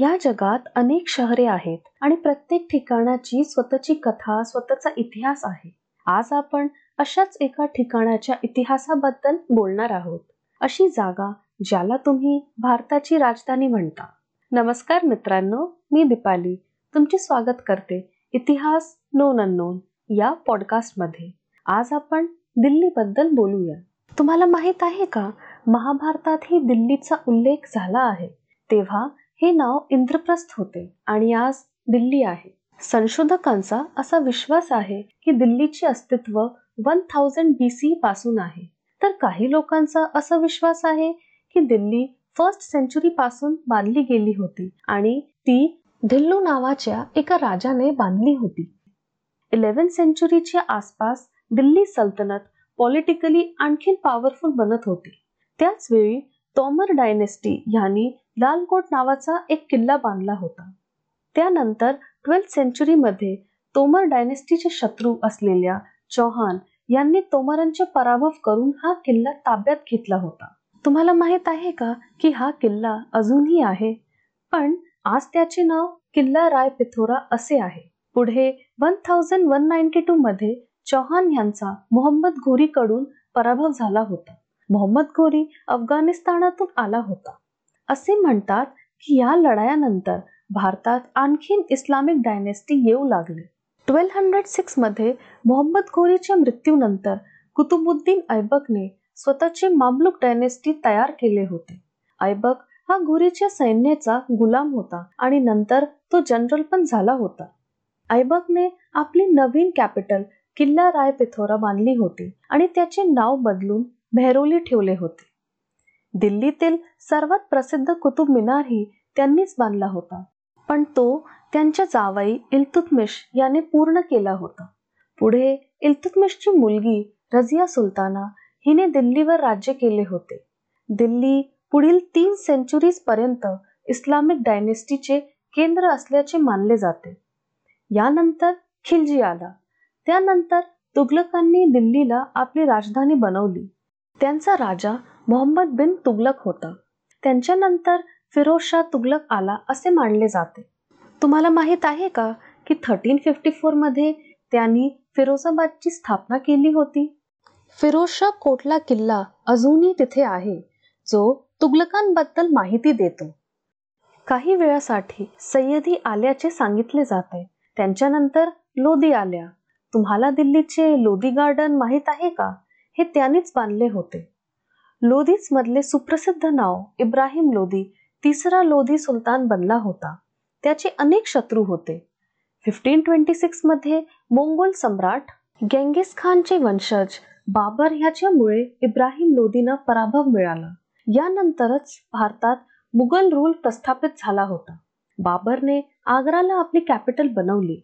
या जगात अनेक शहरे आहेत आणि प्रत्येक ठिकाणाची स्वतःची कथा स्वतःचा इतिहास आहे. आज आपण अशाच एका ठिकाणाच्या इतिहासाबद्दल बोलणार आहोत. अशी जागा ज्याला तुम्ही भारताची राजधानी म्हणता. नमस्कार मित्रांनो मी दीपाली. तुमचे स्वागत करते इतिहास नोन अननोन या पॉडकास्टमध्ये. आज आपण दिल्लीबद्दल बोलूया. तुम्हाला माहीत आहे का महाभारतातही दिल्लीचा उल्लेख झाला आहे. तेव्हा हे नाव इंद्रप्रस्थ होते आणि आज दिल्ली आहे. संशोधकांचा असा विश्वास आहे की दिल्लीचे अस्तित्व वन थाउजंड बी सी पासून आहे. तर काही लोकांचा असा विश्वास आहे की दिल्ली फर्स्ट सेंचुरी पासून बांधली गेली होती आणि ती ढिल्लू नावाच्या एका राजाने बांधली होती. इलेव्हन सेंचुरीच्या आसपास दिल्ली सल्तनत पॉलिटिकली आणखीन पॉवरफुल बनत होती. त्याच वेळी तोमर डायनेस्टी यांनी लालकोट नावाचा एक किल्ला बांधला होता. त्यानंतर ट्वेल्थ सेंचुरीमध्ये तोमर डायनेस्टीचे शत्रू असलेल्या चौहान यांनी तोमरांचे पराभव करून हा किल्ला ताब्यात घेतला होता. तुम्हाला माहीत आहे का की हा किल्ला अजूनही आहे? पण आज त्याचे नाव किल्ला राय पिथोरा असे आहे. पुढे one thousand one ninety two मध्ये चौहान यांचा मोहम्मद घोरी कडून पराभव झाला होता. मोहम्मद घोरी अफगाणिस्तानातून आला होता. असे म्हणतात की या लढायानंतर भारतात आणखीन इस्लामिक डायनेस्टी येऊ लागली. ट्वेल्व हंड्रेड सिक्समध्ये मोहम्मद घोरीच्या मृत्यूनंतर कुतुबुद्दीन ऐबकने स्वतःचे मामलुक डायनेस्टी तयार केले होते. ऐबक हा घोरीच्या सैन्याचा गुलाम होता आणि नंतर तो जनरल पण झाला होता. ऐबकने आपली नवीन कॅपिटल किल्ला राय पिथोरा बांधली होती आणि त्याचे नाव बदलून बेहरोली ठेवले होते. दिल्लीतील सर्वात प्रसिद्ध कुतुब मिनारही त्यांनीच बांधला होता. पण तो त्यांच्या जावाई इल्तुतमिश याने पूर्ण केला होता. पुढे इल्तुतमिशची मुलगी रझिया सुलताना हिने दिल्लीवर राज्य केले होते. दिल्ली पुढील तीन सेंचुरीज पर्यंत इस्लामिक डायनेस्टीचे केंद्र असल्याचे मानले जाते. यानंतर खिलजी आला. त्यानंतर तुगलकांनी दिल्लीला आपली राजधानी बनवली. त्यांचा राजा मोहम्मद बिन तुगलक होता. त्यांच्यानंतर फिरोज शाह तुगलक आला असे मानले जाते. तुम्हाला माहीत आहे का की थर्टीन फिफ्टी फोरमध्ये त्यांनी फिरोजाबादची स्थापना केली होती? फिरोजशाह कोटला किल्ला अजूनही तिथे आहे जो तुगलकांबद्दल माहिती देतो. काही वेळासाठी सय्यदी आल्याचे सांगितले जाते. त्यांच्यानंतर लोधी आल्या. तुम्हाला दिल्लीचे लोधी गार्डन माहीत आहे का? हे त्यांनीच बांधले होते. लोधीच मधले सुप्रसिद्ध नाव इब्राहिम लोधी तिसरा लोधी सुलतान बनला होता. त्याचे अनेक शत्रू होते. फिफ्टीन ट्वेंटी सिक्समध्ये मोंगोल सम्राट गेंगिस खानचे वंशज बाबर ह्याच्यामुळे इब्राहिम लोधीना पराभव मिळाला. यानंतरच भारतात मुघल रूल प्रस्थापित झाला होता. बाबरने आग्राला आपली कॅपिटल बनवली.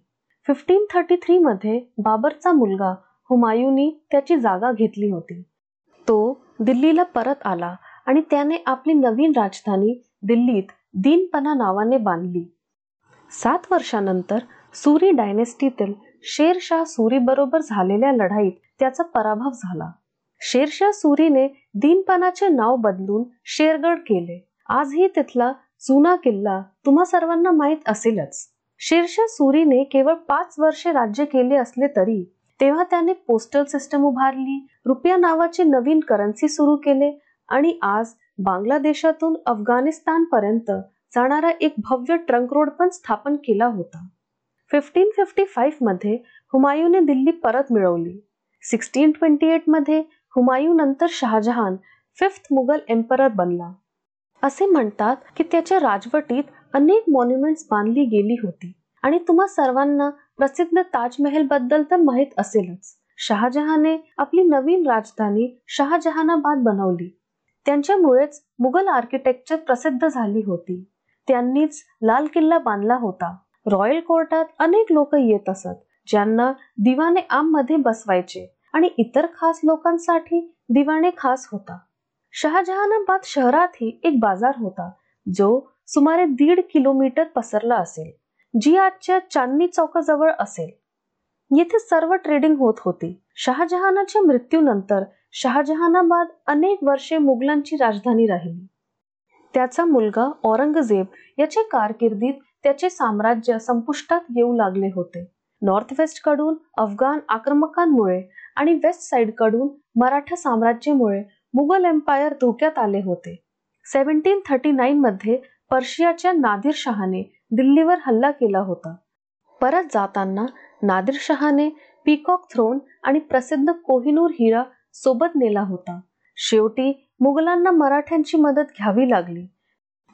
फिफ्टीन थर्टी थ्री मध्ये बाबरचा मुलगा हुमायूनी त्याची जागा घेतली होती. तो दिल्लीला परत आला आणि त्याने आपली नवीन राजधानी दिल्लीत दीनपना नावाने बांधली. सात वर्षानंतर सुरी डायनेस्टीतील शेरशाह सुरी बरोबर झालेल्या लढाईत त्याचा पराभव झाला. शेरशाह सुरीने दीनपणाचे नाव बदलून शेरगड केले. आजही तिथला जुना किल्ला तुम्हा सर्वांना माहीत असेलच. शेरशाह सुरीने केवळ पाच वर्षे राज्य केले असले तरी तेव्हा त्याने पोस्टल सिस्टम उभारली रुपया नावाचे नवीन करन्सी सुरू केले आणि आज बांगलादेशातून अफगाणिस्तान पर्यंत जाणारा एक भव्य ट्रंक रोड पण स्थापन केला होता. फिफ्टीन फिफ्टी फाईव्हमध्ये हुमायूने दिल्ली परत मिळवली. सिक्स्टीन ट्वेंटी एटमध्ये हुमायू नंतर शहाजहान फिफ्थ मुघल एम्परर बनला. असे म्हणतात की त्याच्या राजवटीत अनेक मॉन्युमेंट्स बांधली गेली होती आणि तुम्हा सर्वांना प्रसिद्ध ताजमहलबद्दल तर माहीत असेलच. शहाजहाने आपली नवीन राजधानी शहाजहानाबाद बनवली. त्यांच्यामुळेच मुघल आर्किटेक्चर प्रसिद्ध झाली होती. त्यांनीच लाल किल्ला बांधला होता. रॉयल कोर्टात अनेक लोक येत असत ज्यांना दिवाने आममध्ये बसवायचे आणि इतर खास लोकांसाठी दिवाने खास होता. शहाजहानाबाद शहरातही एक बाजार होता जो सुमारे दीड किलोमीटर पसरला असेल. जी आजच्या चांदणी चौकाजवळ असेल. येथे सर्व ट्रेडिंग होत होती. शहाजहानाच्या मृत्यूनंतर शहाजहानाबाद अनेक वर्षे मुघलांची राजधानी राहिली. त्याचा मुलगा औरंगजेब याचे कारकिर्दीत त्याचे साम्राज्य संपुष्टात येऊ लागले होते. नॉर्थ वेस्टकडून अफगाण आक्रमकांमुळे आणि वेस्ट साइडकडून मराठा साम्राज्यामुळे मुघल एम्पायर धोक्यात आले होते. सेव्हन्टीन थर्टी नाईन मध्ये पर्शियाच्या नादिर शहाने दिल्लीवर हल्ला केला होता. परत जाताना नादिर शहाने पीकॉक थ्रोन आणि प्रसिद्ध कोहिनूर हिरा सोबत नेला होता. शेवटी मुघलांना मराठ्यांची मदत घ्यावी लागली.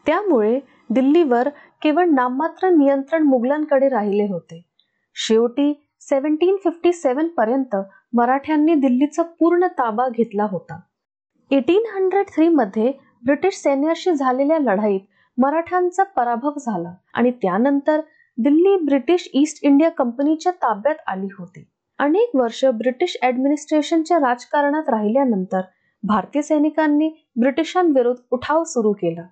त्यामुळे दिल्लीवर केवळ नाममात्र नियंत्रण मुघलांकडे राहिले होते. शेवटी सेव्हन्टीन फिफ्टी सेव्हन पर्यंत मराठ्यांनी दिल्लीचा पूर्ण ताबा घेतला होता. एटीन हंड्रेड थ्री मध्ये ब्रिटिश सैन्याशी झालेल्या लढाईत मराठ्यांचा पराभव झाला आणि त्यानंतर दिल्ली ब्रिटिश ईस्ट इंडिया कंपनीच्या ताब्यात आली होती. अनेक वर्ष ब्रिटिश ऍडमिनिस्ट्रेशनच्या राजकारणात राहिल्यानंतर भारतीय सैनिकांनी ब्रिटिशांविरुद्ध उठाव सुरू केला.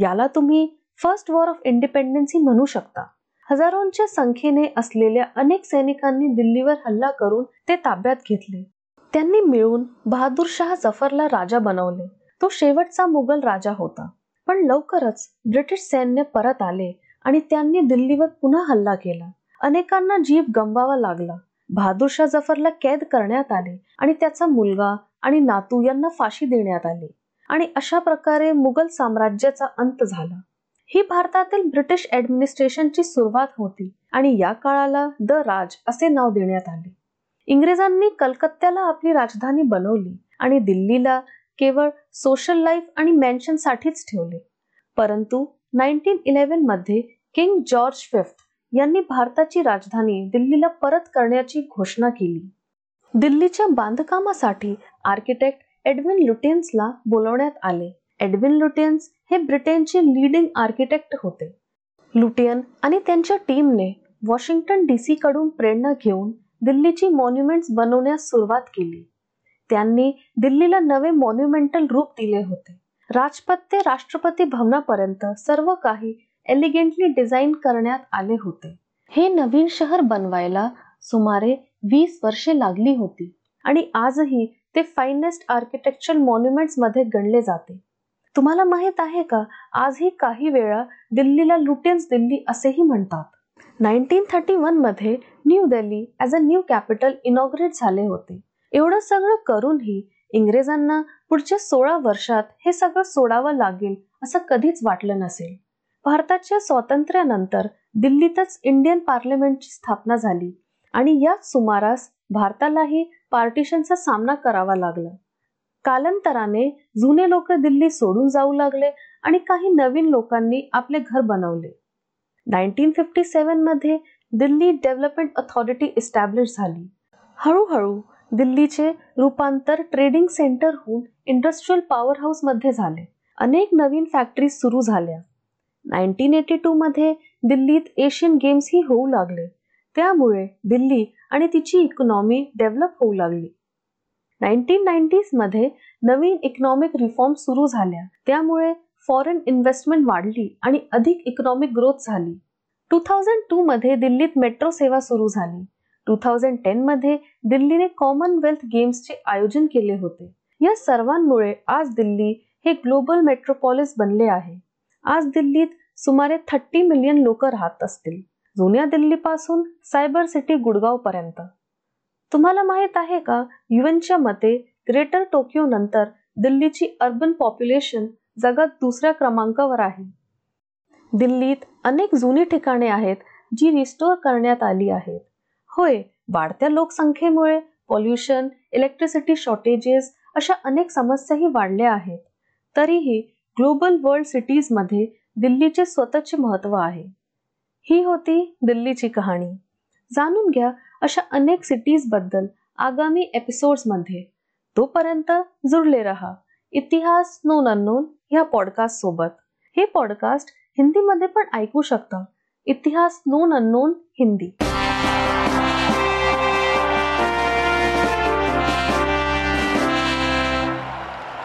याला तुम्ही फर्स्ट वॉर ऑफ इंडिपेंडन्सी म्हणू शकता. हजारोंच्या संख्येने असलेल्या अनेक सैनिकांनी दिल्लीवर हल्ला करून ते ताब्यात घेतले. त्यांनी मिळून बहादूर शाह जफरला राजा बनवले. तो शेवटचा मुघल राजा होता. पण लवकरच ब्रिटिश सैन्य परत आले आणि त्यांनी दिल्लीवर पुन्हा हल्ला केला. अनेकांना जीव गमवावा लागला. बहादूरशाह जफरला कैद करण्यात आले आणि त्याचा मुलगा आणि नातू यांना फाशी देण्यात आली आणि अशा प्रकारे मुघल साम्राज्याचा अंत झाला. ही भारतातील ब्रिटिश ऍडमिनिस्ट्रेशनची सुरुवात होती आणि या काळाला द राज असे नाव देण्यात आले. इंग्रजांनी कलकत्त्याला आपली राजधानी बनवली आणि दिल्लीला केवळ सोशल लाईफ आणि मेन्शनसाठीच ठेवले. परंतु नाईन्टीन इलेव्हनमध्ये किंग जॉर्ज फिफ्थ यांनी भारताची राजधानी दिल्लीला परत करण्याची घोषणा केली. दिल्लीच्या बांधकामासाठी आर्किटेक्ट एडविन लुटेन्सला बोलवण्यात आले. एडविन लुटेन्स हे ब्रिटनचे लीडिंग आर्किटेक्ट होते. लुटियन आणि त्यांच्या टीमने वॉशिंग्टन डी सी कडून प्रेरणा घेऊन दिल्लीची मॉन्युमेंट्स बनवण्यास सुरुवात केली. त्यांनी दिल्लीला नवे मॉन्युमेंटल रूप दिले होते. राजपथ ते राष्ट्रपती भवनापर्यंत सर्व काही एलिगेंटली डिझाईन करण्यात आले होते. हे नवीन शहर बनवायला सुमारे वीस वर्षे लागली होती आणि आजही ते फायनेस्ट आर्किटेक्चर मॉन्युमेंट्समध्ये गणले जाते. तुम्हाला माहीत आहे का आजही काही वेळा दिल्लीला लुटेन्स दिल्ली असेही म्हणतात. नाईन्टीन थर्टी वनमध्ये New Delhi as a new capital inaugurate झाले होते. एवढं सगळं करूनही इंग्रजांना पुढच्या सोळा वर्षात हे सगळं सोडावं लागेल असं कधीच वाटलं नसेल. भारताच्या स्वातंत्र्यानंतर दिल्लीतच इंडियन पार्लमेंटची स्थापना झाली आणि याच सुमारास भारतालाही पार्टिशनचा सामना करावा लागला. कालांतराने जुने लोक दिल्ली सोडून जाऊ लागले आणि काही नवीन लोकांनी आपले घर बनवले. नाईन्टीन फिफ्टी सेवनमध्ये दिल्ली डेव्हलपमेंट अथॉरिटी इस्टॅब्लिश झाली. हळूहळू दिल्लीचे रूपांतर ट्रेडिंग सेंटर होऊन इंडस्ट्रीयल पॉवर हाऊसमध्ये झाले. अनेक नवीन फॅक्टरीज सुरू झाल्या. नाईन्टीन एटी टू मध्ये दिल्लीत एशियन गेम्स ही होऊ लागले. त्यामुळे दिल्ली आणि तिची इकॉनॉमी डेव्हलप होऊ लागली. नाईन्टीन नाईन्टीजमध्ये नवीन इकॉनॉमिक रिफॉर्म सुरू झाल्या. त्यामुळे फॉरेन इन्व्हेस्टमेंट वाढली आणि अधिक इकॉनॉमिक ग्रोथ झाली. टू थाउजंड टू मध्ये दिल्लीत मेट्रो सेवा सुरू झाली. टू थाउजंड टेन मध्ये दिल्लीने कॉमनवेल्थ गेम्सचे आयोजन केले होते. या सर्वांमुळे आज दिल्ली हे ग्लोबल मेट्रोपॉलिस बनले आहे. आज दिल्लीत सुमारे थर्टी मिलियन लोक राहत असतील. जुन्या दिल्लीपासून सायबर सिटी गुडगाव पर्यंत. तुम्हाला माहीत आहे का युएनच्या मते ग्रेटर टोकियो नंतर दिल्लीची अर्बन पॉप्युलेशन जगात दुसऱ्या क्रमांकावर आहे. दिल्लीत अनेक जुनी ठिकाणे आहेत जी रिस्टोअर करण्यात आली आहेत. होय वाढत्या लोकसंख्येमुळे पॉल्युशन इलेक्ट्रिसिटी शॉर्टेजेस अशा अनेक समस्याही वाढल्या आहेत. तरीही ग्लोबल वर्ल्ड सिटीजमध्ये दिल्लीचे स्वतःचे महत्त्व आहे. ही होती दिल्लीची कहाणी. जाणून घ्या अशा अनेक सिटीजबद्दल आगामी एपिसोड्समध्ये तोपर्यंत जुळले रहा. इतिहास नोन अननोन ह्या पॉडकास्ट सोबत. हे पॉडकास्ट हिंदीमध्ये पण ऐकू शकता. इतिहास नोन अननोन हिंदी.